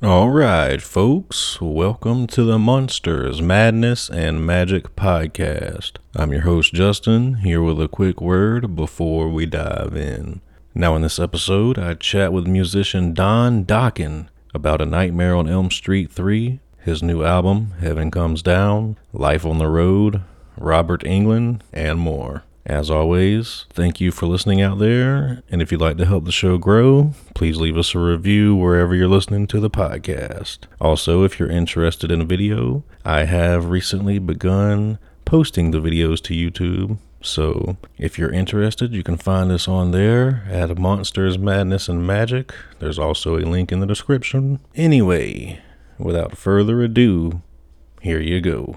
All right, folks, welcome to the Monsters, Madness, and Magic podcast. I'm your host, Justin, here with a quick word before we dive in. Now, in this episode, I chat with musician Don Dokken about A Nightmare on Elm Street 3, his new album, Heaven Comes Down, Life on the Road, Robert Englund, and more. As always, thank you for listening out there. And if you'd like to help the show grow, please leave us a review wherever you're listening to the podcast. Also, if you're interested in a video, I have recently begun posting the videos to YouTube. So if you're interested, you can find us on there at Monsters, Madness, and Magic. There's also a link in the description. Anyway, without further ado, here you go.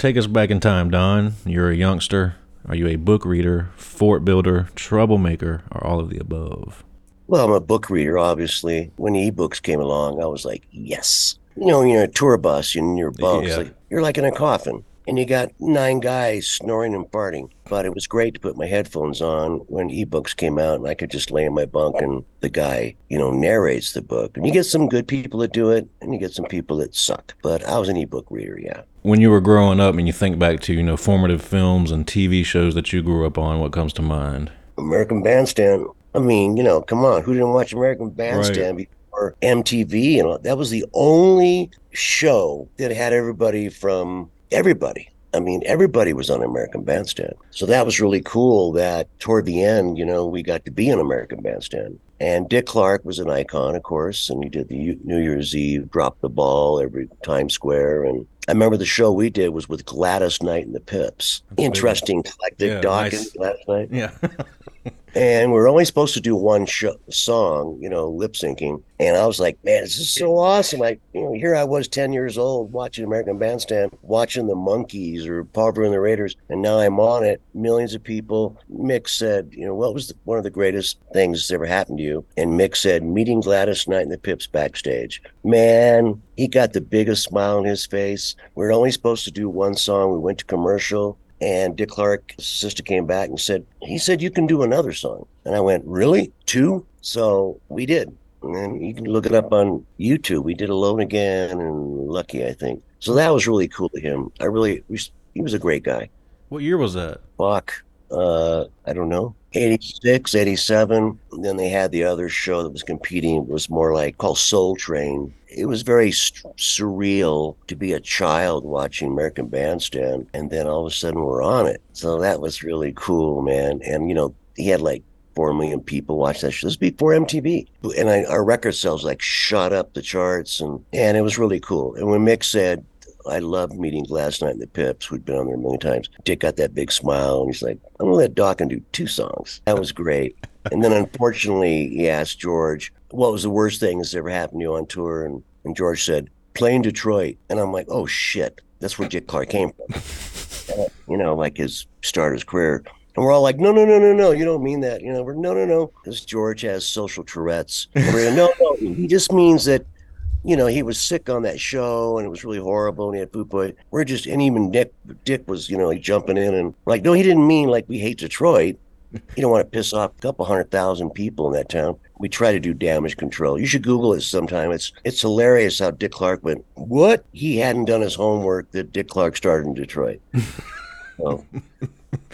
Take us back in time, Don. You're a youngster. Are you a book reader, fort builder, troublemaker, or all of the above? Well, I'm a book reader, obviously. When ebooks came along, I was like, yes. You know, you're a tour bus, you're in your bunks, Yeah. like, you're like in a coffin, and you got nine guys snoring and farting. But it was great to put my headphones on when ebooks came out, and I could just lay in my bunk, and the guy, you know, narrates the book. And you get some good people that do it, and you get some people that suck. But I was an ebook reader, yeah. When you were growing up and you think back to, you know, formative films and TV shows that you grew up on, what comes to mind? American Bandstand. I mean, you know, come on, who didn't watch American Bandstand before MTV? And all- that was the only show that had everybody from everybody. I mean, everybody was on American Bandstand. So that was really cool that toward the end, you know, we got to be on American Bandstand. And Dick Clark was an icon, of course, and he did the New Year's Eve, drop the ball every Times Square. And I remember the show we did was with Gladys Knight and the Pips. Interesting, like Dick Yeah, Dawkins, nice. Gladys Knight Yeah. and we are only supposed to do one show, song, you know, lip syncing. And I was like, man, this is so awesome. Like, you know, here I was 10 years old watching American Bandstand, watching the Monkees or Paul Revere and the Raiders, and now I'm on it. Millions of people. Mick said, you know, what was the, one of the greatest things that's ever happened to you? And Mick said, meeting Gladys Knight and the Pips backstage. Man, he got the biggest smile on his face. We are only supposed to do one song. We went to commercial. And Dick Clark's sister came back and said, he said, you can do another song. And I went, really? Two? So we did. And you can look it up on YouTube. We did Alone Again and Lucky, I think. So that was really cool to him. I really, he was a great guy. What year was that? Fuck. Uh, I don't know. 86, 87. And then they had the other show that was competing. It was more like called Soul Train. It was very s- surreal to be a child watching American Bandstand. And then all of a sudden we're on it. So that was really cool, man. And, you know, he had like 4 million people watch that show. This was before MTV. And I, our record sales like shot up the charts. And, and it was really cool. And when Mick said, I loved meeting Gladys Knight and the Pips, who'd been on there a million times. Dick got that big smile, and he's like, "I'm gonna let and do two songs." That was great. and then, unfortunately, he asked George, "What was the worst thing that's ever happened to you on tour?" And, and George said, "Playing Detroit." And I'm like, "Oh shit, that's where Dick Clark came from." You know, like his start his career. And we're all like, no, no, no, no, no, you don't mean that. You know, we're no, no, no, because George has social Tourette's. We're, no, no, he just means that you know, he was sick on that show and it was really horrible and he had food poisoning. We're just, and even Dick, Dick was, you know, like jumping in and like, no, he didn't mean like we hate Detroit. You don't want to piss off a couple hundred thousand people in that town. We try to do damage control. You should Google it sometime. It's it's hilarious how Dick Clark went, what? He hadn't done his homework that Dick Clark started in Detroit. so,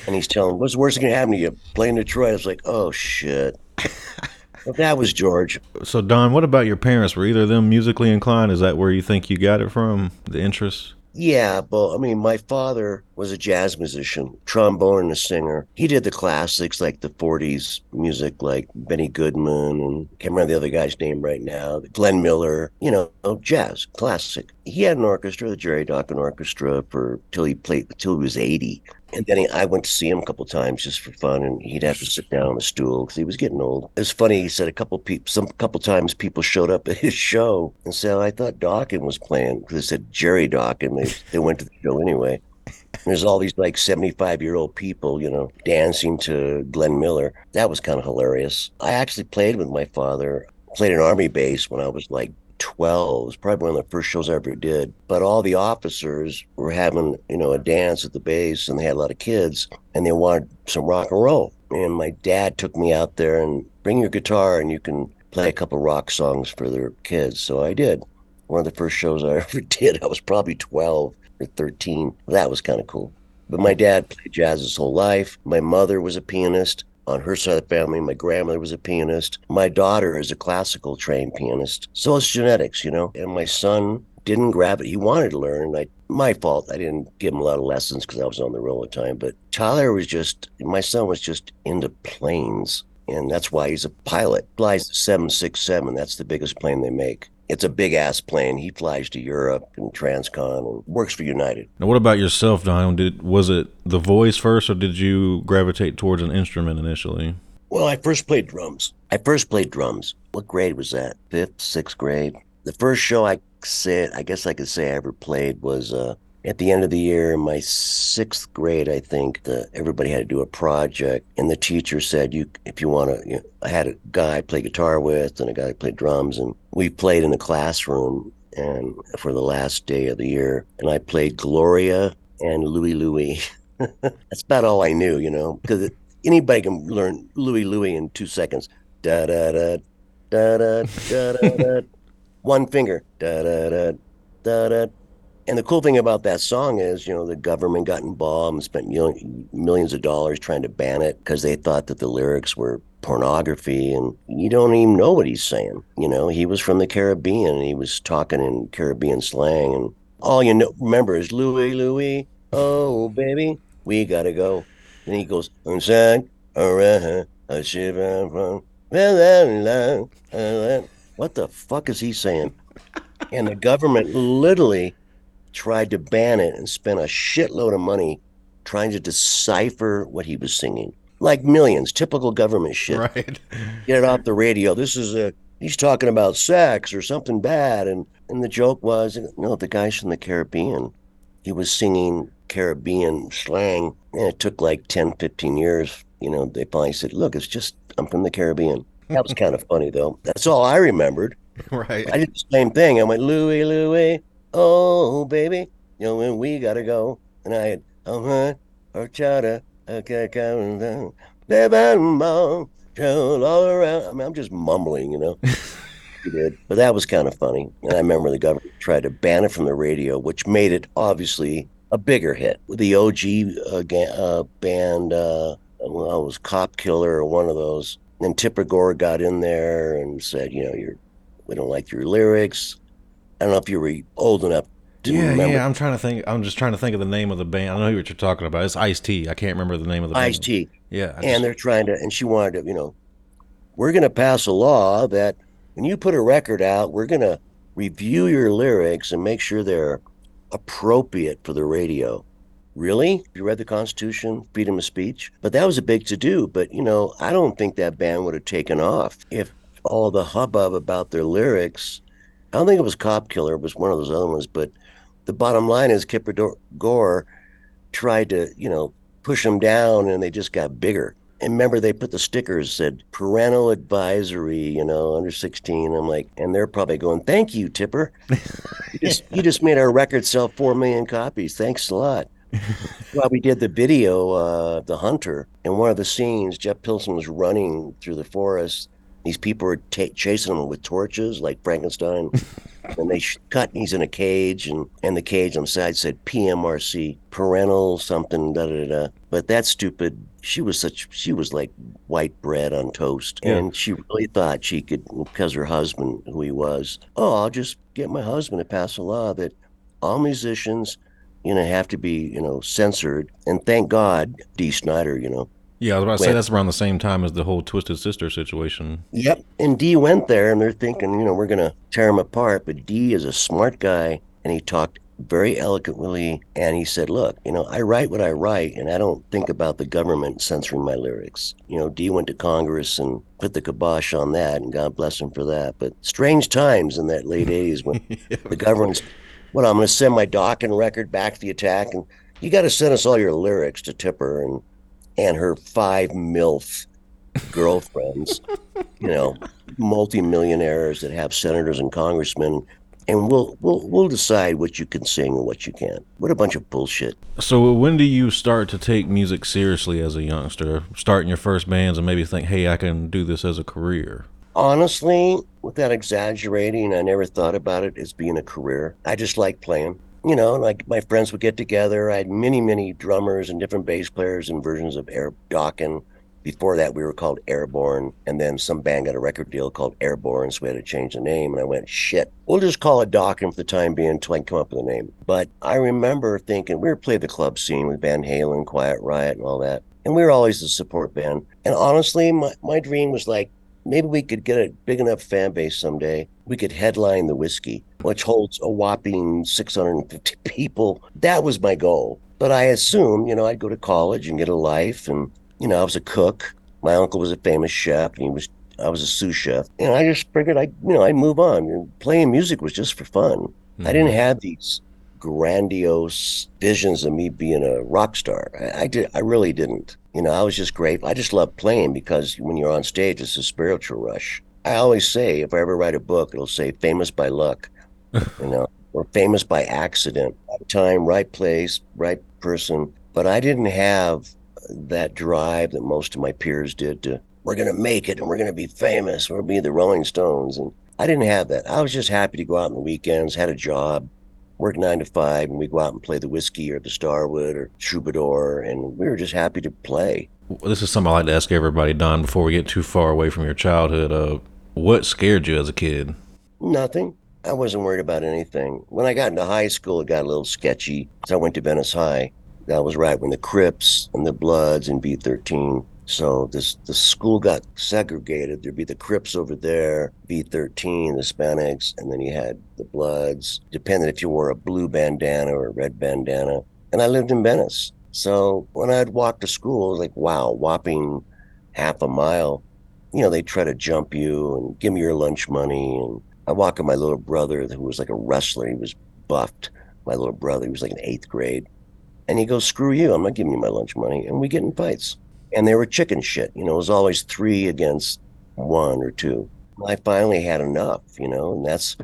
and he's telling, what's the worst that can happen to you? playing Detroit. I was like, oh shit. But that was George. So, Don, what about your parents? Were either of them musically inclined? Is that where you think you got it from? The interest? Yeah, but I mean, my father was a jazz musician, trombone and a singer. He did the classics like the 40s music, like Benny Goodman and can't remember the other guy's name right now, Glenn Miller, you know, jazz, classic. He had an orchestra, the Jerry Dokken Orchestra, for till he played till he was 80. And then he, I went to see him a couple times just for fun, and he'd have to sit down on a stool because he was getting old. It was funny. He said a couple people, some couple times, people showed up at his show and said, "I thought Dokken was playing." Because they said Jerry Dokken. They they went to the show anyway. There's all these like 75 year old people, you know, dancing to Glenn Miller. That was kind of hilarious. I actually played with my father, played an army base when I was like 12. It was probably one of the first shows I ever did. But all the officers were having, you know, a dance at the base and they had a lot of kids and they wanted some rock and roll. And my dad took me out there and bring your guitar and you can play a couple rock songs for their kids. So I did. One of the first shows I ever did, I was probably 12 or 13. That was kind of cool. But my dad played jazz his whole life. My mother was a pianist. On her side of the family, my grandmother was a pianist. My daughter is a classical trained pianist. So it's genetics, you know. And my son didn't grab it. He wanted to learn. I, my fault. I didn't give him a lot of lessons because I was on the road all the time. But Tyler was just, my son was just into planes. And that's why he's a pilot. Flies the 767. That's the biggest plane they make it's a big ass plane. He flies to Europe and Transcon and works for United. Now, what about yourself, Don? Did was it the voice first, or did you gravitate towards an instrument initially? Well, I first played drums. I first played drums. What grade was that? Fifth, sixth grade. The first show I said, I guess I could say I ever played was uh, at the end of the year in my sixth grade, I think the, everybody had to do a project, and the teacher said, "You, if you want to." You know, I had a guy I play guitar with, and a guy I played drums, and we played in the classroom. And for the last day of the year, and I played Gloria and Louie Louie. That's about all I knew, you know, because anybody can learn Louie Louie in two seconds. Da da da da da da da da. One finger. Da da da da da and the cool thing about that song is, you know, the government got involved and spent millions of dollars trying to ban it because they thought that the lyrics were pornography and you don't even know what he's saying. You know, he was from the Caribbean and he was talking in Caribbean slang and all you know remember is Louie Louie, oh baby, we gotta go. And he goes, inside, around, a shiver from what the fuck is he saying? And the government literally tried to ban it and spent a shitload of money trying to decipher what he was singing. Like millions, typical government shit. Right. Get it off the radio. This is a he's talking about sex or something bad and and the joke was no, the guy's from the Caribbean. He was singing Caribbean slang and it took like 10, 15 years. You know, they finally said, Look, it's just I'm from the Caribbean. That was kind of funny though. That's all I remembered. Right. I did the same thing. I went, Louie, Louie, oh baby, you know when we gotta go. And I had uh-huh, horchata, okay, all around. I mean, I'm just mumbling, you know. he did, but that was kind of funny. And I remember the government tried to ban it from the radio, which made it obviously a bigger hit. The OG uh, ga- uh, band, uh, well, it was Cop Killer or one of those. And Tipper Gore got in there and said, you know, you're, we don't like your lyrics. I don't know if you were old enough to yeah, remember. yeah. I'm trying to think. I'm just trying to think of the name of the band. I know what you're talking about. It's Ice T. I can't remember the name of the band. Ice. T. Yeah. I And just- they're trying to, and she wanted to, you know, we're going to pass a law that when you put a record out, we're going to review your lyrics and make sure they're appropriate for the radio. Really? You read the Constitution, freedom of speech? But that was a big to do. But, you know, I don't think that band would have taken off if all the hubbub about their lyrics. I don't think it was Cop Killer, it was one of those other ones. But the bottom line is Tipper Gore tried to, you know, push them down and they just got bigger. And remember, they put the stickers said parental advisory, you know, under 16. I'm like, and they're probably going, thank you, Tipper. you, just, you just made our record sell 4 million copies. Thanks a lot. well, we did the video, uh, The Hunter, and one of the scenes, Jeff Pilson was running through the forest. These people were ta chasing him with torches like Frankenstein. and they sh- cut, and he's in a cage, and, and the cage on the side said PMRC, parental something, da da da. But that stupid, she was such, she was like white bread on toast. Yeah. And she really thought she could, because her husband, who he was, oh, I'll just get my husband to pass a law that all musicians you know, have to be, you know, censored. And thank God, Dee Snider, you know. Yeah, I was about to say that's around the same time as the whole Twisted Sister situation. Yep. And Dee went there and they're thinking, you know, we're going to tear him apart. But Dee is a smart guy and he talked very eloquently and he said look you know i write what i write and i don't think about the government censoring my lyrics you know dee went to congress and put the kibosh on that and god bless him for that but strange times in that late 80s when the government's well, i'm going to send my Dokken record back to the attack and you got to send us all your lyrics to tipper and and her five milf girlfriends you know multimillionaires that have senators and congressmen and we'll we'll we'll decide what you can sing and what you can't. What a bunch of bullshit. So when do you start to take music seriously as a youngster? Starting your first bands and maybe think, "Hey, I can do this as a career." Honestly, without exaggerating, I never thought about it as being a career. I just like playing. You know, like my friends would get together. I had many, many drummers and different bass players and versions of Air Dokken before that, we were called Airborne, and then some band got a record deal called Airborne, so we had to change the name. And I went, shit, we'll just call it Dokken for the time being until I can come up with a name. But I remember thinking, we were playing the club scene with Van Halen, Quiet Riot, and all that. And we were always the support band. And honestly, my, my dream was like, maybe we could get a big enough fan base someday. We could headline the whiskey, which holds a whopping 650 people. That was my goal. But I assumed, you know, I'd go to college and get a life and you know, I was a cook. My uncle was a famous chef, and he was I was a sous chef. And I just figured I, you know, I'd move on. And playing music was just for fun. Mm-hmm. I didn't mm-hmm. have these grandiose visions of me being a rock star. I, I, did. I really didn't. You know, I was just grateful. I just love playing because when you're on stage, it's a spiritual rush. I always say, if I ever write a book, it'll say "famous by luck," you know, or "famous by accident." Right time, right place, right person. But I didn't have that drive that most of my peers did to we're going to make it and we're going to be famous. We'll be the Rolling Stones. And I didn't have that. I was just happy to go out on the weekends, had a job, work nine to five, and we go out and play the whiskey or the Starwood or Troubadour. And we were just happy to play. This is something I like to ask everybody, Don, before we get too far away from your childhood. Uh, what scared you as a kid? Nothing. I wasn't worried about anything. When I got into high school, it got a little sketchy. So I went to Venice High. That was right when the Crips and the Bloods and V13. So this the school got segregated. There'd be the Crips over there, V13, Hispanics, and then you had the Bloods, depending if you wore a blue bandana or a red bandana. And I lived in Venice. So when I'd walk to school, it was like, wow, whopping half a mile. You know, they try to jump you and give me your lunch money. And I walk with my little brother who was like a wrestler. He was buffed. My little brother, he was like in eighth grade. And he goes, screw you. I'm not giving you my lunch money. And we get in fights. And they were chicken shit. You know, it was always three against one or two. I finally had enough, you know, and that's,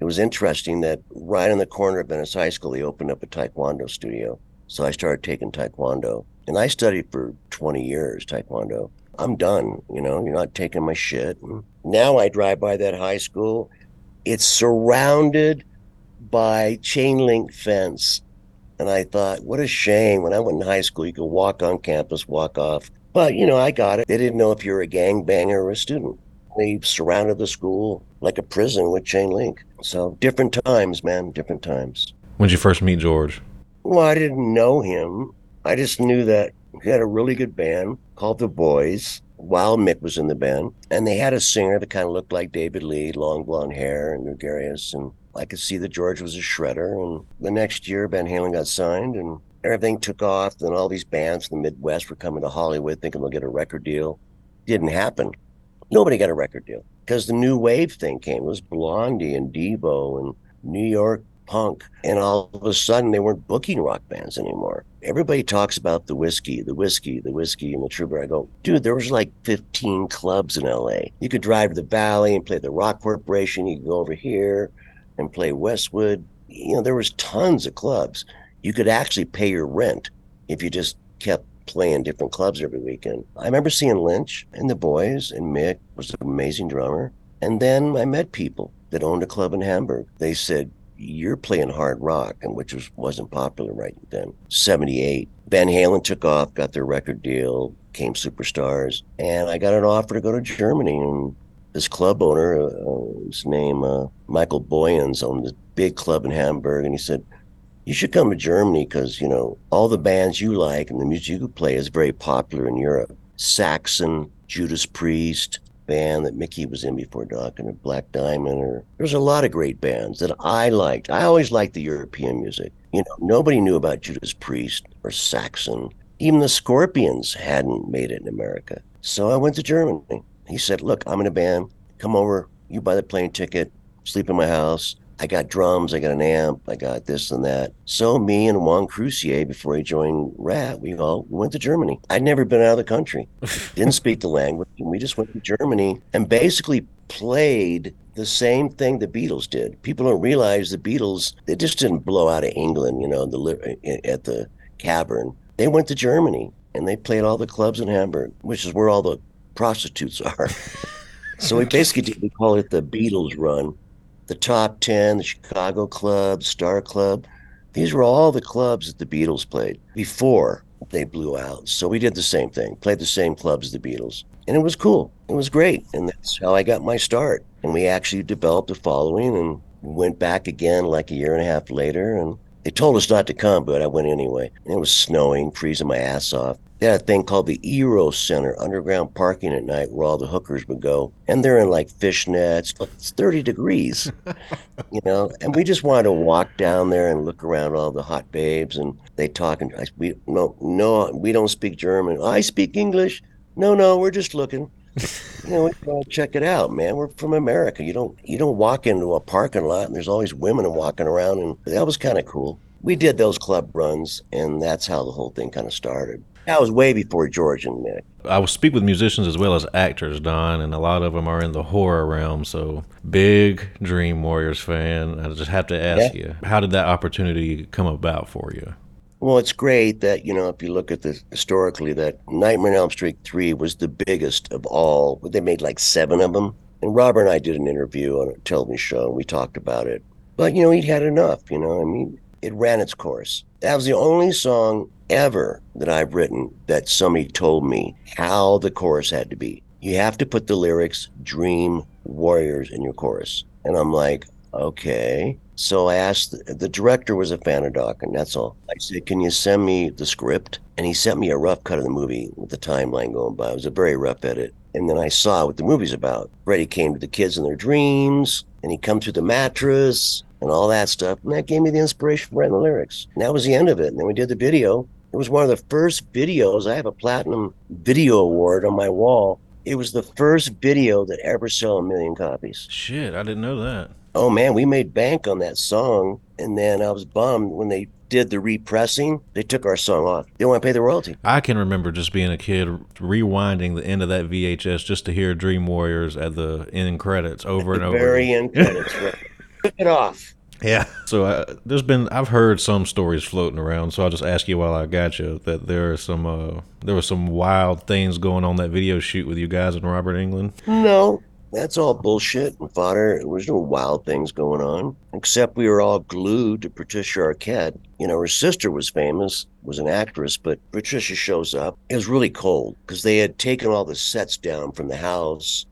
it was interesting that right in the corner of Venice High School, they opened up a Taekwondo studio. So I started taking Taekwondo. And I studied for 20 years, Taekwondo. I'm done, you know, you're not taking my shit. Now I drive by that high school. It's surrounded by chain link fence and I thought, what a shame. When I went in high school, you could walk on campus, walk off. But, you know, I got it. They didn't know if you were a gangbanger or a student. They surrounded the school like a prison with chain link. So different times, man, different times. When did you first meet George? Well, I didn't know him. I just knew that he had a really good band called The Boys. While Mick was in the band, and they had a singer that kind of looked like David Lee, long blonde hair and gregarious, and I could see that George was a shredder. And the next year, Van Halen got signed and everything took off. And all these bands from the Midwest were coming to Hollywood thinking they'll get a record deal. Didn't happen. Nobody got a record deal because the new wave thing came. It was Blondie and Devo and New York punk. And all of a sudden, they weren't booking rock bands anymore. Everybody talks about the whiskey, the whiskey, the whiskey, and the troubadour. I go, dude, there was like 15 clubs in LA. You could drive to the Valley and play the Rock Corporation. You could go over here and play Westwood. You know, there was tons of clubs. You could actually pay your rent if you just kept playing different clubs every weekend. I remember seeing Lynch and the boys, and Mick was an amazing drummer. And then I met people that owned a club in Hamburg. They said, "You're playing hard rock," and which was wasn't popular right then. '78, Van Halen took off, got their record deal, came superstars, and I got an offer to go to Germany and this club owner, uh, his name uh, Michael Boyens, owned this big club in Hamburg, and he said, you should come to Germany because, you know, all the bands you like and the music you play is very popular in Europe. Saxon, Judas Priest, band that Mickey was in before Dokken Black Diamond or there's a lot of great bands that I liked. I always liked the European music. You know, nobody knew about Judas Priest or Saxon. Even the Scorpions hadn't made it in America. So I went to Germany. He said, Look, I'm in a band. Come over. You buy the plane ticket, sleep in my house. I got drums, I got an amp, I got this and that. So me and Juan Croucier, before he joined Ratt, we all went to Germany. I'd never been out of the country, didn't speak the language, and we just went to Germany and basically played the same thing the Beatles did. People don't realize the Beatles they just didn't blow out of England, you know, the at the cavern. They went to Germany and they played all the clubs in Hamburg, which is where all the prostitutes are. so we basically did, we call it the Beatles run the top 10, the Chicago Club, Star Club. These were all the clubs that the Beatles played before they blew out. So we did the same thing, played the same clubs as the Beatles. And it was cool. It was great. And that's how I got my start. And we actually developed a following and went back again like a year and a half later. And they told us not to come, but I went anyway. And it was snowing, freezing my ass off. They had a thing called the Eros Center, underground parking at night where all the hookers would go. And they're in like fishnets. It's 30 degrees, you know. And we just wanted to walk down there and look around all the hot babes. And they talk and I, we, no, no, we don't speak German. I speak English. No, no, we're just looking. you know, check it out, man. We're from America. You don't you don't walk into a parking lot and there's always women walking around, and that was kind of cool. We did those club runs, and that's how the whole thing kind of started. That was way before George and Mick. I will speak with musicians as well as actors, Don, and a lot of them are in the horror realm. So, big Dream Warriors fan. I just have to ask yeah. you, how did that opportunity come about for you? Well, it's great that, you know, if you look at this historically, that Nightmare on Elm Street 3 was the biggest of all. They made like seven of them. And Robert and I did an interview on a television show, and we talked about it. But, you know, he'd had enough, you know, I mean, it ran its course. That was the only song ever that I've written that somebody told me how the chorus had to be. You have to put the lyrics Dream Warriors in your chorus. And I'm like, okay. So I asked, the director was a fan of Doc, and that's all. I said, can you send me the script? And he sent me a rough cut of the movie with the timeline going by. It was a very rough edit. And then I saw what the movie's about. Freddy came to the kids in their dreams, and he comes through the mattress and all that stuff. And that gave me the inspiration for writing the lyrics. And that was the end of it. And then we did the video. It was one of the first videos. I have a platinum video award on my wall. It was the first video that ever sold a million copies. Shit, I didn't know that. Oh man, we made bank on that song. And then I was bummed when they did the repressing, they took our song off. They want to pay the royalty. I can remember just being a kid rewinding the end of that VHS just to hear Dream Warriors at the end credits over and over. Very end credits. Right. Took it off. Yeah. So uh, there's been I've heard some stories floating around. So I'll just ask you while I got you that there are some uh, there were some wild things going on that video shoot with you guys and Robert Englund. No, that's all bullshit and fodder. There was no wild things going on, except we were all glued to Patricia Arquette. You know, her sister was famous, was an actress, but Patricia shows up. It was really cold because they had taken all the sets down from the house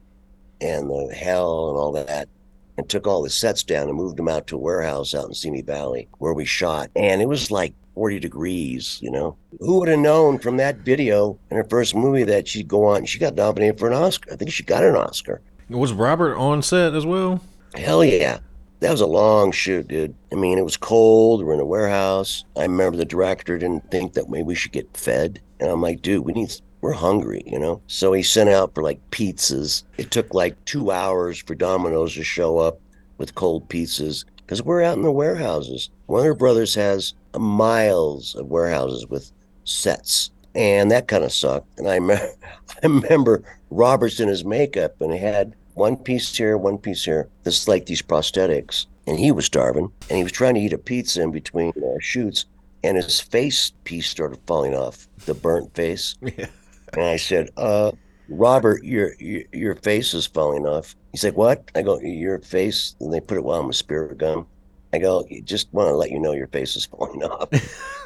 and the hell and all that and took all the sets down and moved them out to a warehouse out in Simi Valley where we shot. And it was like 40 degrees, you know. Who would have known from that video in her first movie that she'd go on? She got nominated for an Oscar. I think she got an Oscar. Was Robert on set as well? Hell yeah. That was a long shoot, dude. I mean, it was cold. We are in a warehouse. I remember the director didn't think that maybe we should get fed. And I'm like, dude, we need we're hungry, you know? So he sent out for like pizzas. It took like two hours for Domino's to show up with cold pizzas because we're out in the warehouses. Warner Brothers has miles of warehouses with sets. And that kind of sucked. And I, me- I remember Roberts in his makeup and he had one piece here, one piece here. This is like these prosthetics. And he was starving and he was trying to eat a pizza in between uh, shoots and his face piece started falling off, the burnt face. Yeah. And I said, uh, Robert, your, your, your face is falling off. He's like, what? I go, your face. And they put it while I'm a spirit gum. I go, just want to let you know your face is falling off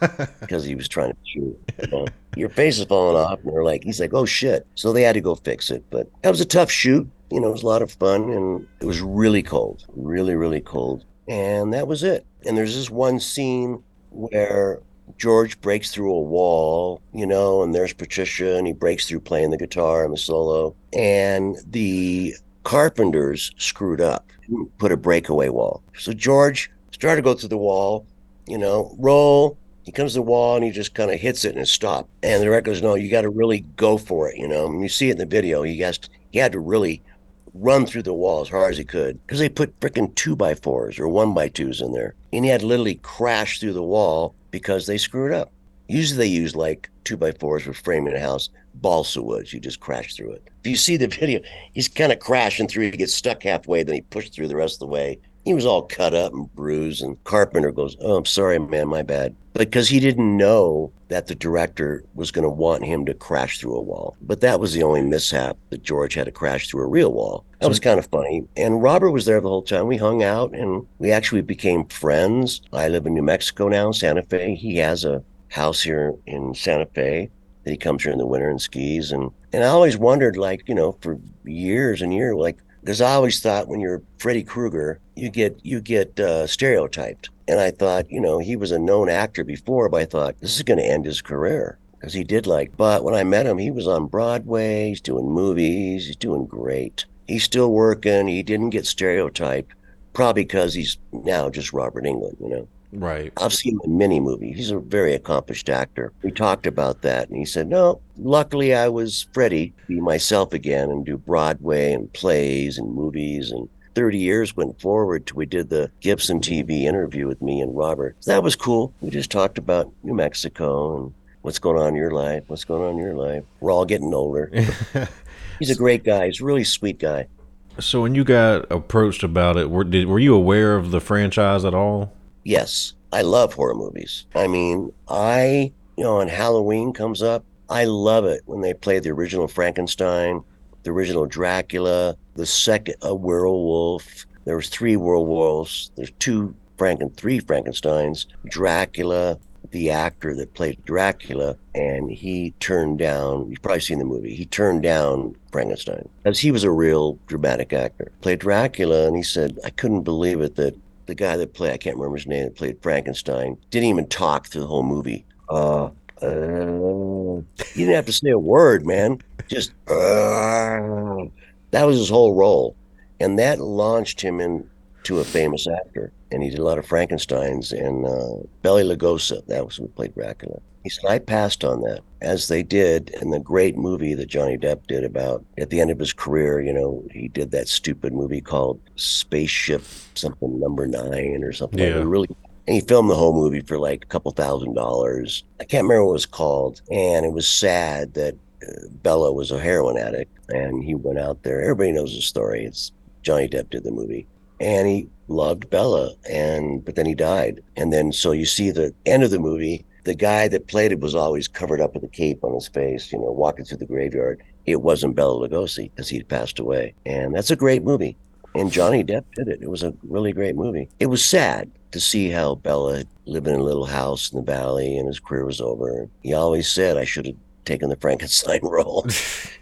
because he was trying to shoot. You know? your face is falling off, and they're like, he's like, oh shit. So they had to go fix it, but that was a tough shoot. You know, it was a lot of fun, and it was really cold, really, really cold, and that was it. And there's this one scene where George breaks through a wall, you know, and there's Patricia, and he breaks through playing the guitar and the solo. And the carpenters screwed up, put a breakaway wall. So George started to go through the wall, you know, roll. He comes to the wall and he just kind of hits it and it. And the director goes, No, you got to really go for it, you know. And you see it in the video. He has he had to really run through the wall as hard as he could because they put freaking two by fours or one by twos in there. And he had literally crash through the wall because they screwed up. Usually they use like two by fours for framing a house, balsa woods. You just crash through it. If you see the video, he's kind of crashing through. He gets stuck halfway, then he pushed through the rest of the way. He was all cut up and bruised. And Carpenter goes, "Oh, I'm sorry, man, my bad." Because he didn't know that the director was going to want him to crash through a wall. But that was the only mishap that George had to crash through a real wall. That was kind of funny. And Robert was there the whole time. We hung out and we actually became friends. I live in New Mexico now, Santa Fe. He has a house here in Santa Fe that he comes here in the winter and skis. And and I always wondered, like, you know, for years and years, like, because I always thought when you're Freddy Krueger, you get you get uh, stereotyped. And I thought, you know, he was a known actor before, but I thought this is going to end his career because he did like. But when I met him, he was on Broadway. He's doing movies. He's doing great. He's still working. He didn't get stereotyped, probably because he's now just Robert Englund, you know. Right. I've seen him in many movies. He's a very accomplished actor. We talked about that, and he said, "No, luckily I was Freddy, be myself again, and do Broadway and plays and movies." And 30 years went forward till we did the Gibson TV interview with me and Robert. That was cool. We just talked about New Mexico and what's going on in your life, what's going on in your life. We're all getting older. He's a great guy. He's a really sweet guy. So when you got approached about it, were did were you aware of the franchise at all? Yes, I love horror movies. I mean, I, you know, when Halloween comes up, I love it when they play the original Frankenstein, the original Dracula, the second a werewolf. There was three werewolves. There's two Franken, three Frankenstein's. Dracula, the actor that played Dracula, and he turned down. You've probably seen the movie. He turned down Frankenstein because he was a real dramatic actor. Played Dracula, and he said, "I couldn't believe it that the guy that played, I can't remember his name, that played Frankenstein, didn't even talk through the whole movie. Uh, uh, he didn't have to say a word, man. Just, uh, that was his whole role. And that launched him into a famous actor. And he did a lot of Frankensteins and uh, Bela Lugosi, that was who played Dracula. He said, I passed on that, as they did in the great movie that Johnny Depp did about at the end of his career. You know, he did that stupid movie called Spaceship something number nine or something. Yeah. Like. Really, and he filmed the whole movie for like a couple thousand dollars. I can't remember what it was called. And it was sad that uh, Bela was a heroin addict and he went out there. Everybody knows the story. It's Johnny Depp did the movie. And he loved Bela and but then he died. And then so you see the end of the movie, the guy that played it was always covered up with a cape on his face, you know, walking through the graveyard. It wasn't Bela Lugosi because he'd passed away. And that's a great movie. And Johnny Depp did it. It was a really great movie. It was sad to see how Bela lived in a little house in the valley and his career was over. He always said I should have taken the Frankenstein role.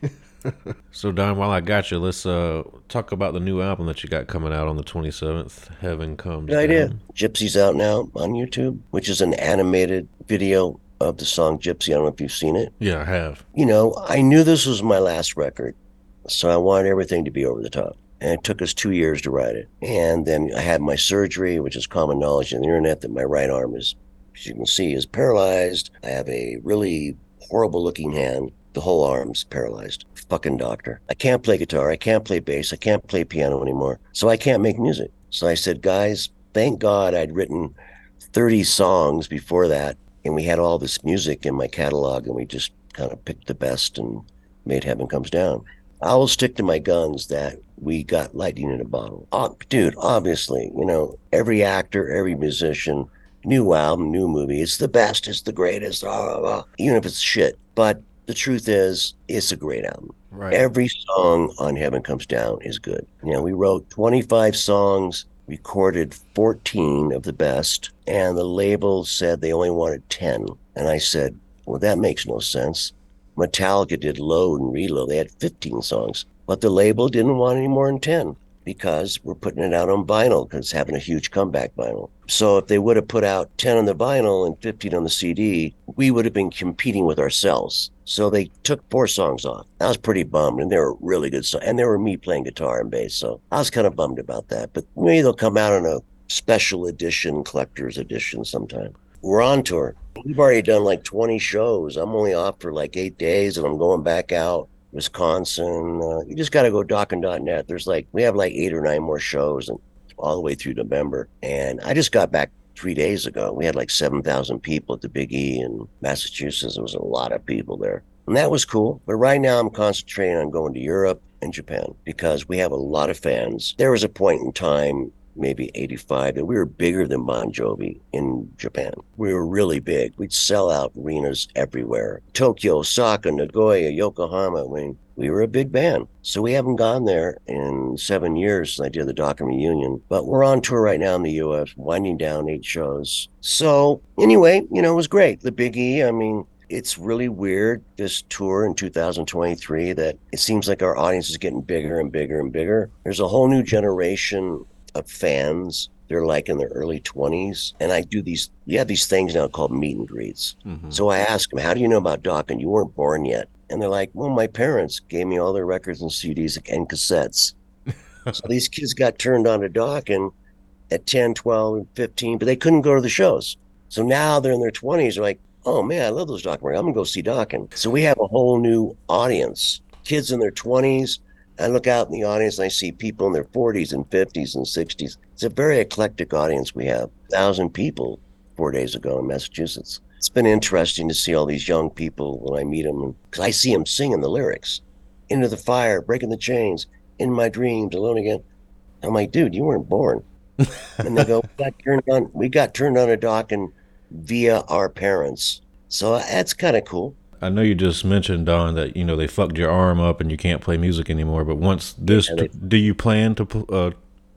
So Don, while I got you, let's uh talk about the new album that you got coming out on the 27th. Heaven comes. Good idea. Down. Gypsy's out now on YouTube, which is an animated video of the song Gypsy. I don't know if you've seen it. Yeah, I have. You know, I knew this was my last record, so I wanted everything to be over the top. And it took us two years to write it. And then I had my surgery, which is common knowledge on the internet that my right arm is, as you can see, is paralyzed. I have a really horrible looking hand. The whole arm's paralyzed. Fucking doctor. I can't play guitar. I can't play bass. I can't play piano anymore. So I can't make music. So I said, guys, thank God I'd written 30 songs before that. And we had all this music in my catalog, and we just kind of picked the best and made Heaven Comes Down. I will stick to my guns that we got lightning in a bottle. Oh, dude, obviously, you know, every actor, every musician, new album, new movie, it's the best, it's the greatest, blah, blah, blah, even if it's shit. But the truth is, it's a great album. Right. Every song on Heaven Comes Down is good. You know, we wrote 25 songs, recorded 14 of the best, and the label said they only wanted 10. And I said, well, that makes no sense. Metallica did Load and Reload. They had 15 songs, but the label didn't want any more than 10. because we're putting it out on vinyl because it's having a huge comeback vinyl. So if they would have put out 10 on the vinyl and 15 on the CD, we would have been competing with ourselves. So they took four songs off. I was pretty bummed, and they were really good songs. And they were me playing guitar and bass. So I was kind of bummed about that. But maybe they'll come out on a special edition, collector's edition sometime. We're on tour. We've already done like 20 shows. I'm only off for like eight days, and I'm going back out Wisconsin. Uh, you just got to go dokken.net. There's like, we have like eight or nine more shows and all the way through November. And I just got back three days ago. We had like 7,000 people at the Big E in Massachusetts. There was a lot of people there. And that was cool. But right now I'm concentrating on going to Europe and Japan because we have a lot of fans. There was a point in time maybe 85 that we were bigger than Bon Jovi in Japan. We were really big. We'd sell out arenas everywhere. Tokyo, Osaka, Nagoya, Yokohama. I mean, we were a big band. So we haven't gone there in seven years since I did the Dokken reunion. But we're on tour right now in the US, winding down eight shows. So anyway, you know, it was great. The Big E, I mean, it's really weird this tour in 2023 that it seems like our audience is getting bigger and bigger and bigger. There's a whole new generation of fans. They're like in their early 20s. And I do these, have these things now called meet and greets. Mm-hmm. So I ask them, How do you know about Dokken? You weren't born yet. And they're like, Well, my parents gave me all their records and CDs and cassettes. so these kids got turned on to Dokken at 10, 12, 15, but they couldn't go to the shows. So now they're in their 20s. They're like, Oh man, I love those documentaries. I'm going to go see Dokken. So we have a whole new audience kids in their 20s, I look out in the audience and I see people in their 40s and 50s and 60s. It's a very eclectic audience we have. thousand people four days ago in Massachusetts. It's been interesting to see all these young people when I meet them because I see them singing the lyrics into the fire, breaking the chains, in my dreams, alone again. I'm like, dude, you weren't born. and they go, we got turned on, we got turned on a Dokken via our parents. So that's kind of cool. I know you just mentioned Don that you know they fucked your arm up and you can't play music anymore. But once this, yeah, they, do you plan to uh,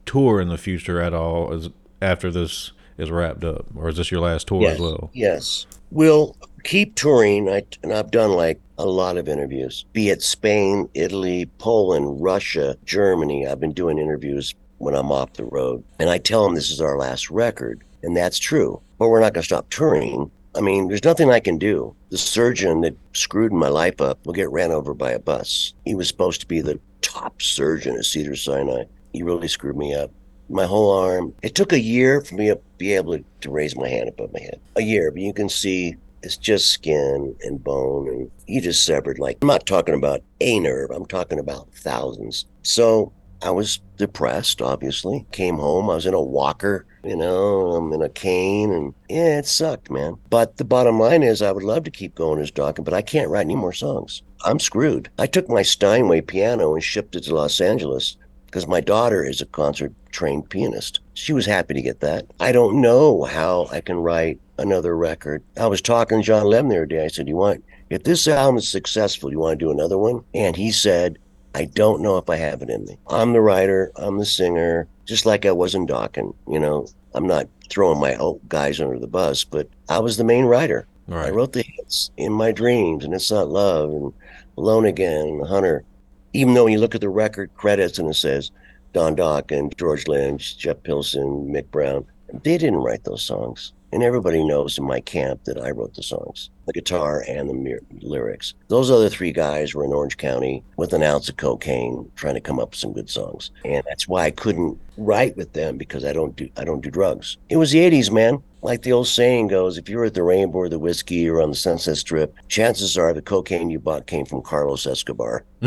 tour in the future at all? As after this is wrapped up, or is this your last tour yes, as well? Yes, we'll keep touring. I and I've done like a lot of interviews, be it Spain, Italy, Poland, Russia, Germany. I've been doing interviews when I'm off the road, and I tell them this is our last record, and that's true. But we're not going to stop touring. I mean, there's nothing I can do. The surgeon that screwed my life up will get ran over by a bus. He was supposed to be the top surgeon at Cedar Sinai. He really screwed me up. My whole arm. It took a year for me to be able to, raise my hand above my head. A year, but you can see it's just skin and bone, and he just severed. Like, I'm not talking about a nerve, I'm talking about thousands. So I was depressed, obviously. Came home, I was in a walker you know, I'm in a cane and yeah, it sucked, man. But the bottom line is I would love to keep going as Dokken, but I can't write any more songs. I'm screwed. I took my Steinway piano and shipped it to Los Angeles because my daughter is a concert trained pianist. She was happy to get that. I don't know how I can write another record. I was talking to John Lem the other day. I said, You want, if this album is successful, you want to do another one? And he said, I don't know if I have it in me. I'm the writer, I'm the singer, just like I was in Dokken. You know, I'm not throwing my old guys under the bus, but I was the main writer. Right. I wrote the hits in my dreams, and it's not love, and alone again, and Hunter. Even though when you look at the record credits and it says Don Dokken, George Lynch, Jeff Pilson, Mick Brown, they didn't write those songs. And everybody knows in my camp that I wrote the songs, the guitar and the lyrics. Those other three guys were in Orange County with an ounce of cocaine trying to come up with some good songs. And that's why I couldn't write with them because I don't do I don't do drugs. It was the 80s, man. Like the old saying goes, if you're at the Rainbow or the Whiskey or on the Sunset Strip, chances are the cocaine you bought came from Carlos Escobar.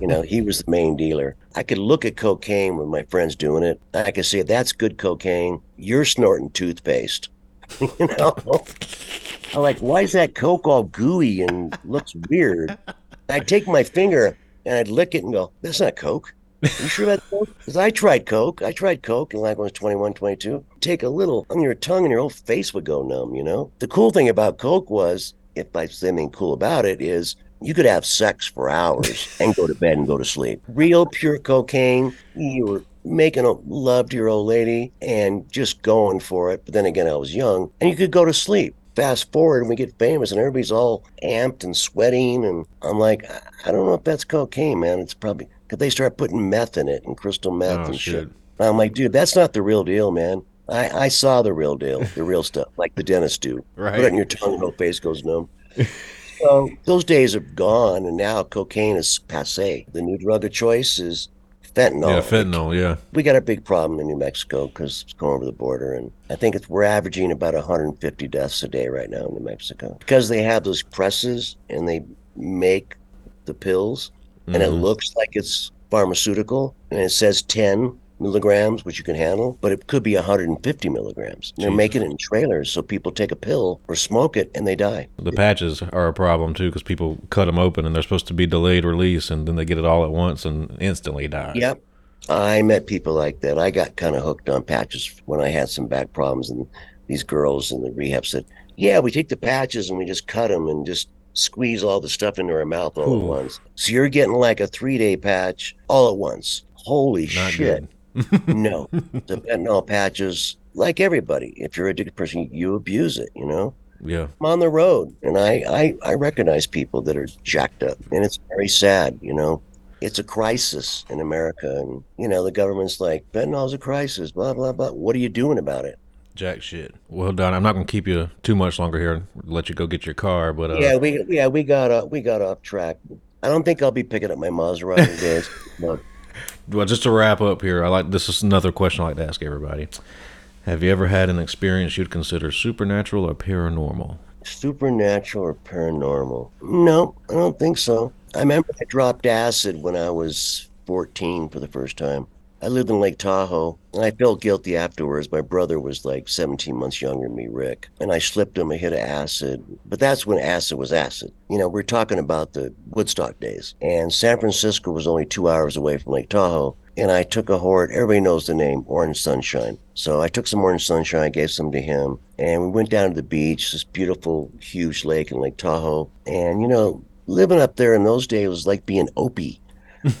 you know, he was the main dealer. I could look at cocaine with my friends doing it. I could say, that's good cocaine. You're snorting toothpaste. you know, I'm like, why is that Coke all gooey and looks weird? I'd take my finger and I'd lick it and go, that's not Coke. You sure that's Coke? Because I tried Coke. I tried Coke and like when I was 21, 22. Take a little on your tongue and your whole face would go numb, you know? The cool thing about Coke was, if I say anything cool about it, is you could have sex for hours and go to bed and go to sleep. Real pure cocaine, you were making a love to your old lady and just going for it. But then again, I was young and you could go to sleep. Fast forward and we get famous and everybody's all amped and sweating. And I'm like, I don't know if that's cocaine, man. It's probably, because they start putting meth in it and crystal meth Oh and shit. shit. I'm like, dude, that's not the real deal, man. I, I saw the real deal, the real stuff, like the dentist do. Right. Put it in your tongue, and whole face goes numb. so those days are gone, and now cocaine is passe. The new drug of choice is fentanyl. Yeah, fentanyl. Yeah. We got a big problem in New Mexico because it's going over the border, and I think it's we're averaging about 150 deaths a day right now in New Mexico because they have those presses and they make the pills, and it Mhm. looks like it's pharmaceutical, and it says 10 milligrams, which you can handle, but it could be 150 milligrams. They're making it in trailers, so people take a pill or smoke it and they die. The patches are a problem too because people cut them open and they're supposed to be delayed release and then they get it all at once and instantly die. Yep. I met people like that. I got kind of hooked on patches when I had some back problems, and these girls in the rehab said, "Yeah, we take the patches and we just cut them and just squeeze all the stuff into our mouth all Ooh. at once." So you're getting like a three-day patch all at once. Holy Not shit! good. No, the fentanyl patches, like everybody, if you're a addicted person, you abuse it. You know, Yeah. I'm on the road, and I I, I recognize people that are jacked up, and it's very sad. You know, it's a crisis in America, and you know the government's like fentanyl's a crisis, blah blah blah. What are you doing about it? Jack shit. Well, Don, I'm not gonna keep you too much longer here. Let you go get your car, but uh, yeah, we yeah we got uh, we got off track. I don't think I'll be picking up my Maserati days. Well, just to wrap up here, I like this is another question I like to ask everybody. Have you ever had an experience you'd consider supernatural or paranormal? supernatural or paranormal? No, I don't think so. I remember I dropped acid when I was 14 for the first time. I lived in Lake Tahoe, and I felt guilty afterwards. My brother was like 17 months younger than me, Rick, and I slipped him a hit of acid. But that's when acid was acid. You know, we're talking about the Woodstock days, and San Francisco was only two hours away from Lake Tahoe. And I took a horde. Everybody knows the name Orange Sunshine. So I took some Orange Sunshine, gave some to him, and we went down to the beach, this beautiful, huge lake in Lake Tahoe. And you know, living up there in those days was like being Opie.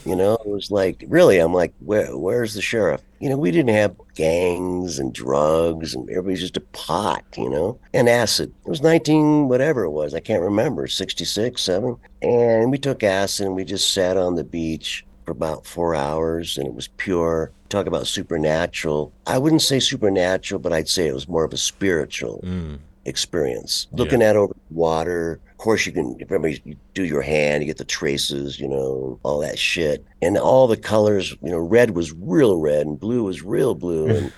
You know, it was like really. I'm like, where, where's the sheriff? You know, we didn't have gangs and drugs, and everybody's just a pot. You know, and acid. It was 19, whatever it was. I can't remember, 66, seven. And we took acid, and we just sat on the beach for about four hours, and it was pure. Talk about supernatural. I wouldn't say supernatural, but I'd say it was more of a spiritual Mm. Experience. Yeah. Looking out over water. Of course, you can remember you do your hand, you get the traces, you know, all that shit, and all the colors. You know, red was real red, and blue was real blue, and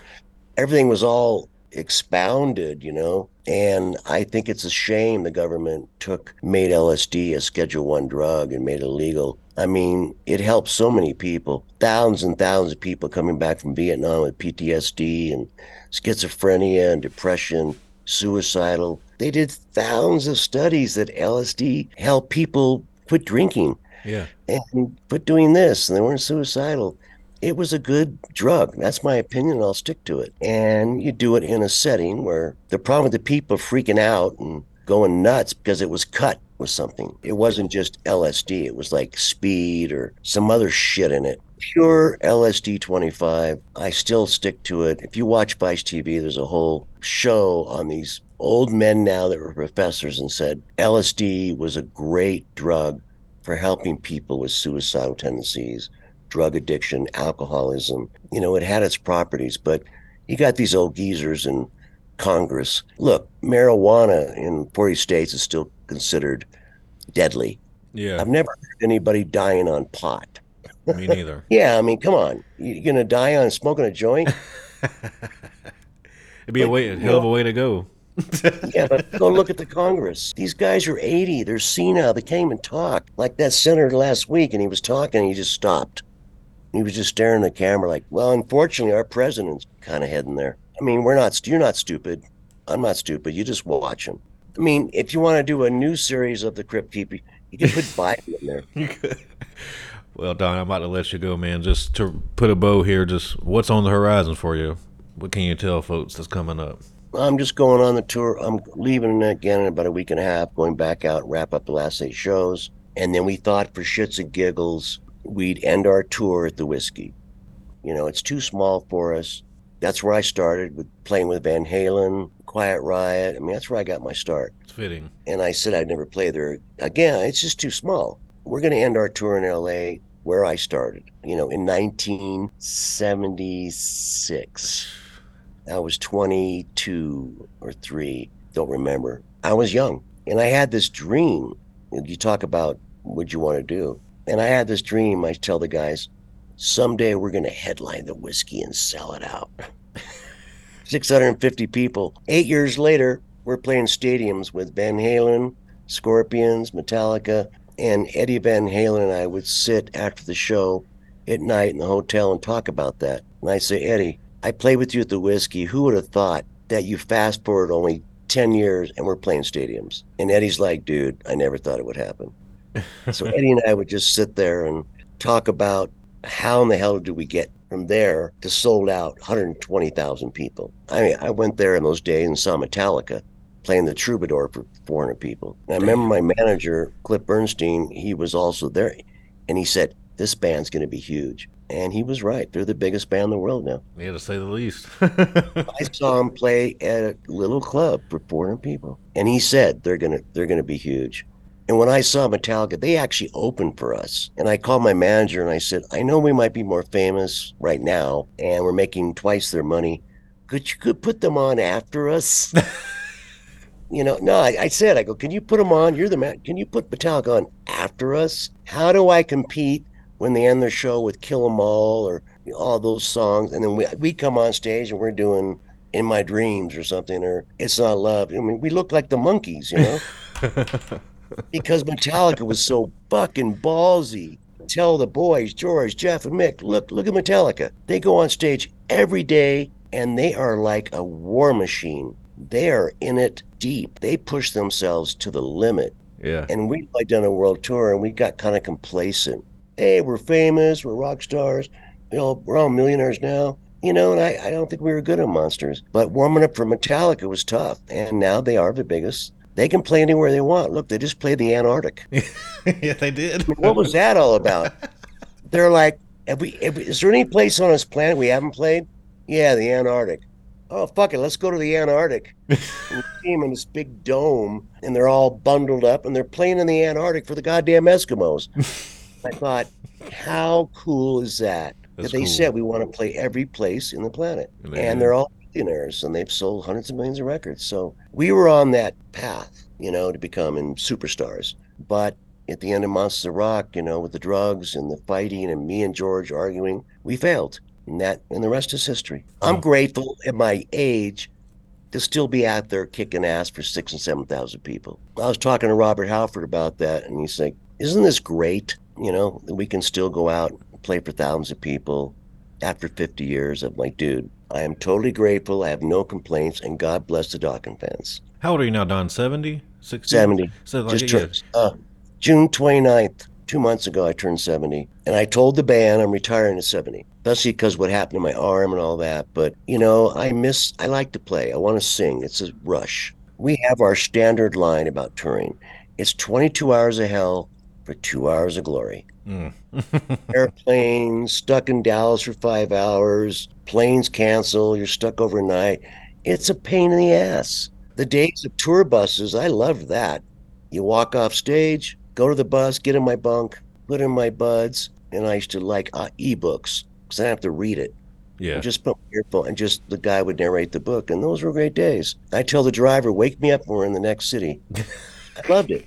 everything was all expounded. You know, and I think it's a shame the government took made LSD a Schedule One drug and made it illegal. I mean, it helped so many people, thousands and thousands of people coming back from Vietnam with PTSD and schizophrenia and depression suicidal. They did thousands of studies that LSD helped people quit drinking Yeah. and quit doing this, and they weren't suicidal. It was a good drug. That's my opinion. I'll stick to it. And you do it in a setting where the problem with the people freaking out and going nuts because it was cut with something. It wasn't just LSD. It was like speed or some other shit in it. Pure LSD 25. I still stick to it. If you watch Vice TV, there's a whole show on these old men now that were professors and said LSD was a great drug for helping people with suicidal tendencies, drug addiction, alcoholism. You know, it had its properties, but you got these old geezers in Congress. Look, marijuana in 40 states is still considered deadly. Yeah. I've never heard anybody dying on pot. Me neither. Yeah, I mean, come on. You're going to die on smoking a joint? It'd be a way, a hell of a way to go. yeah, but go look at the Congress. These guys are 80. They're senile. They can't even talk. Like that senator last week, and he was talking, and he just stopped. He was just staring at the camera, like, well, unfortunately, our president's kind of heading there. I mean, we're not, you're not stupid. I'm not stupid. You just watch him. I mean, if you want to do a new series of the Crypt Keeper, you can put Biden in there. Well, Don, I'm about to let you go, man. Just to put a bow here, just what's on the horizon for you? What can you tell folks that's coming up? I'm just going on the tour. I'm leaving again in about a week and a half, going back out, wrap up the last eight shows. And then we thought for shits and giggles, we'd end our tour at the Whisky. You know, it's too small for us. That's where I started with playing with Van Halen, Quiet Riot. I mean, that's where I got my start. It's fitting. And I said I'd never play there again. It's just too small. We're going to end our tour in LA where I started, you know, in 1976. I was 22 or 3, don't remember. I was young and I had this dream. You talk about what you want to do. And I had this dream. I tell the guys, someday we're going to headline the Whisky and sell it out. 650 people. Eight years later, we're playing stadiums with Van Halen, Scorpions, Metallica, and Eddie Van Halen and I would sit after the show at night in the hotel and talk about that. And I say, Eddie, I played with you at the Whisky. Who would have thought that you fast forward only 10 years and we're playing stadiums? And Eddie's like, dude, I never thought it would happen. so Eddie and I would just sit there and talk about how in the hell do we get from there to sold out 120,000 people. I mean, I went there in those days and saw Metallica playing the Troubadour for 400 people. And I remember my manager, Cliff Burnstein, he was also there. And he said, This band's going to be huge. And he was right. They're the biggest band in the world now. Yeah, to say the least. I saw him play at a little club for 400 people. And he said they're going to they're going to be huge. And when I saw Metallica, they actually opened for us. And I called my manager and I said, I know we might be more famous right now and we're making twice their money. Could you could put them on after us? you know, no, I, I, said, I go, can you put them on? You're the man. Can you put Metallica on after us? How do I compete when they end their show with Kill 'Em All or all those songs? And then we, we come on stage and we're doing In My Dreams or something, or It's Not Love. I mean, we look like the Monkees, you know? because Metallica was so fucking ballsy. Tell the boys, George, Jeff, and Mick, look, look at Metallica. They go on stage every day and they are like a war machine. They are in it deep. They push themselves to the limit. Yeah. And we like done a world tour and we got kind of complacent. Hey, we're famous, we're rock stars, you know, we're all millionaires now. You know, and I, I don't think we were good at monsters. But warming up for Metallica was tough. And now they are the biggest they can play anywhere they want. Look, they just played the Antarctic. yeah, they did. what was that all about? They're like, have we, have we, is there any place on this planet we haven't played? Yeah, the Antarctic. Oh, fuck it. Let's go to the Antarctic. and we see them in this big dome, and they're all bundled up, and they're playing in the Antarctic for the goddamn Eskimos. I thought, how cool is that? That's that they cool. said we want to play every place in the planet. And, and they're all billionaires and they've sold hundreds of millions of records. So we were on that path, you know, to becoming superstars. But at the end of Monsters of Rock, you know, with the drugs and the fighting and me and George arguing, we failed. And that and the rest is history. I'm oh. grateful at my age to still be out there kicking ass for six and seven thousand people. I was talking to Robert Halford about that, and he's like, "Isn't this great? You know, that we can still go out and play for thousands of people after 50 years." I'm like, "Dude, I am totally grateful. I have no complaints, and God bless the Dokken fans. How old are you now, Don? 70? 60? 70. So like, Just turned, uh, June 29th, two months ago, I turned 70. And I told the band I'm retiring at 70, especially because what happened to my arm and all that. But, you know, I miss, I like to play. I want to sing. It's a rush. We have our standard line about touring it's 22 hours of hell for two hours of glory. Mm. Airplane stuck in Dallas for five hours, planes cancel, you're stuck overnight. It's a pain in the ass. The days of tour buses, I loved that. You walk off stage, go to the bus, get in my bunk, put in my buds, and I used to like uh, ebooks because I have to read it. Yeah. Just put my earphone and just the guy would narrate the book, and those were great days. I tell the driver, "Wake me up when we're in the next city." I loved it.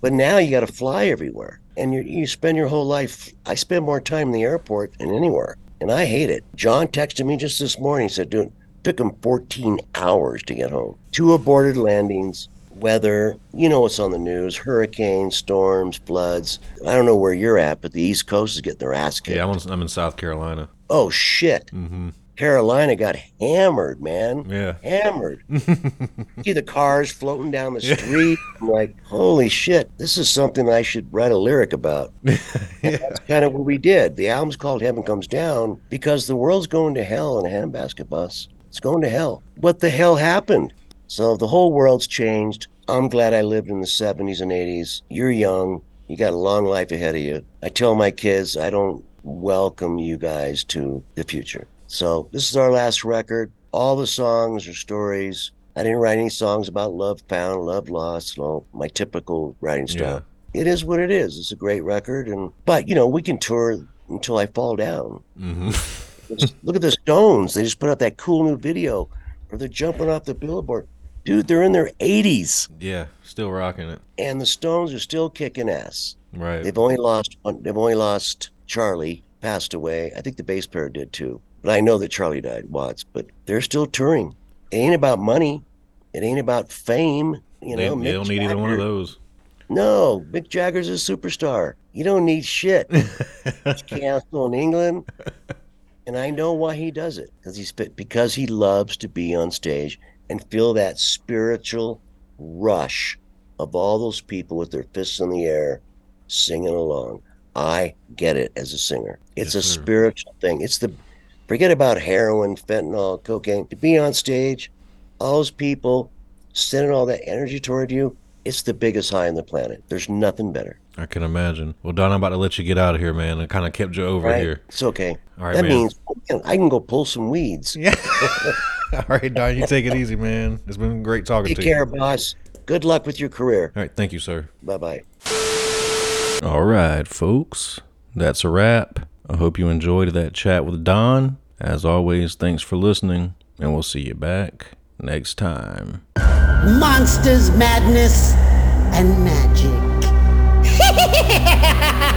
But now you got to fly everywhere and you, you spend your whole life. I spend more time in the airport than anywhere, and I hate it. John texted me just this morning. He said, dude, took him 14 hours to get home. Two aborted landings, weather, you know what's on the news hurricanes, storms, floods. I don't know where you're at, but the East Coast is getting their ass kicked. Yeah, I'm, in, I'm in South Carolina. Oh, shit. Mm-hmm. Carolina got hammered, man. Yeah. Hammered. See the cars floating down the street. I'm like, holy shit, this is something I should write a lyric about. yeah. That's kind of what we did. The album's called Heaven Comes Down because the world's going to hell in a handbasket bus. It's going to hell. What the hell happened? So the whole world's changed. I'm glad I lived in the 70s and 80s. You're young. You got a long life ahead of you. I tell my kids I don't welcome you guys to the future. So this is our last record. All the songs are stories. I didn't write any songs about love found, love lost, all my typical writing style. it is what it is. It's a great record, and but you know we can tour until I fall down. Just Look at the Stones; they just put out that cool new video, where they're jumping off the billboard. Dude, they're in their 80s, Yeah, still rocking it. and the Stones are still kicking ass. Right. They've only lost one. They've only lost Charlie, passed away. I think the bass player did too. But I know that Charlie died, Watts. But they're still touring. It ain't about money. It ain't about fame. You they, know, they Mick don't need either one of those. No, Mick Jagger's a superstar. You don't need shit. He's canceled in England, and I know why he does it because he's because he loves to be on stage and feel that spiritual rush of all those people with their fists in the air singing along. I get it as a singer. It's Yes, a sir. spiritual thing. It's the forget about heroin, fentanyl, cocaine. To be on stage, all those people sending all that energy toward you, it's the biggest high on the planet. There's nothing better. I can imagine. Well, Don, I'm about to let you get out of here, man. I kind of kept you over Right? here. It's okay. All right, that man. means I can go pull some weeds. Yeah. All right, Don, you take it easy, man. It's been great talking Take to care, you. Take care, boss. Good luck with your career. All right, thank you, sir. Bye bye. All right, folks. That's a wrap. I hope you enjoyed that chat with Don. As always, thanks for listening, and we'll see you back next time. Monsters, madness, and magic.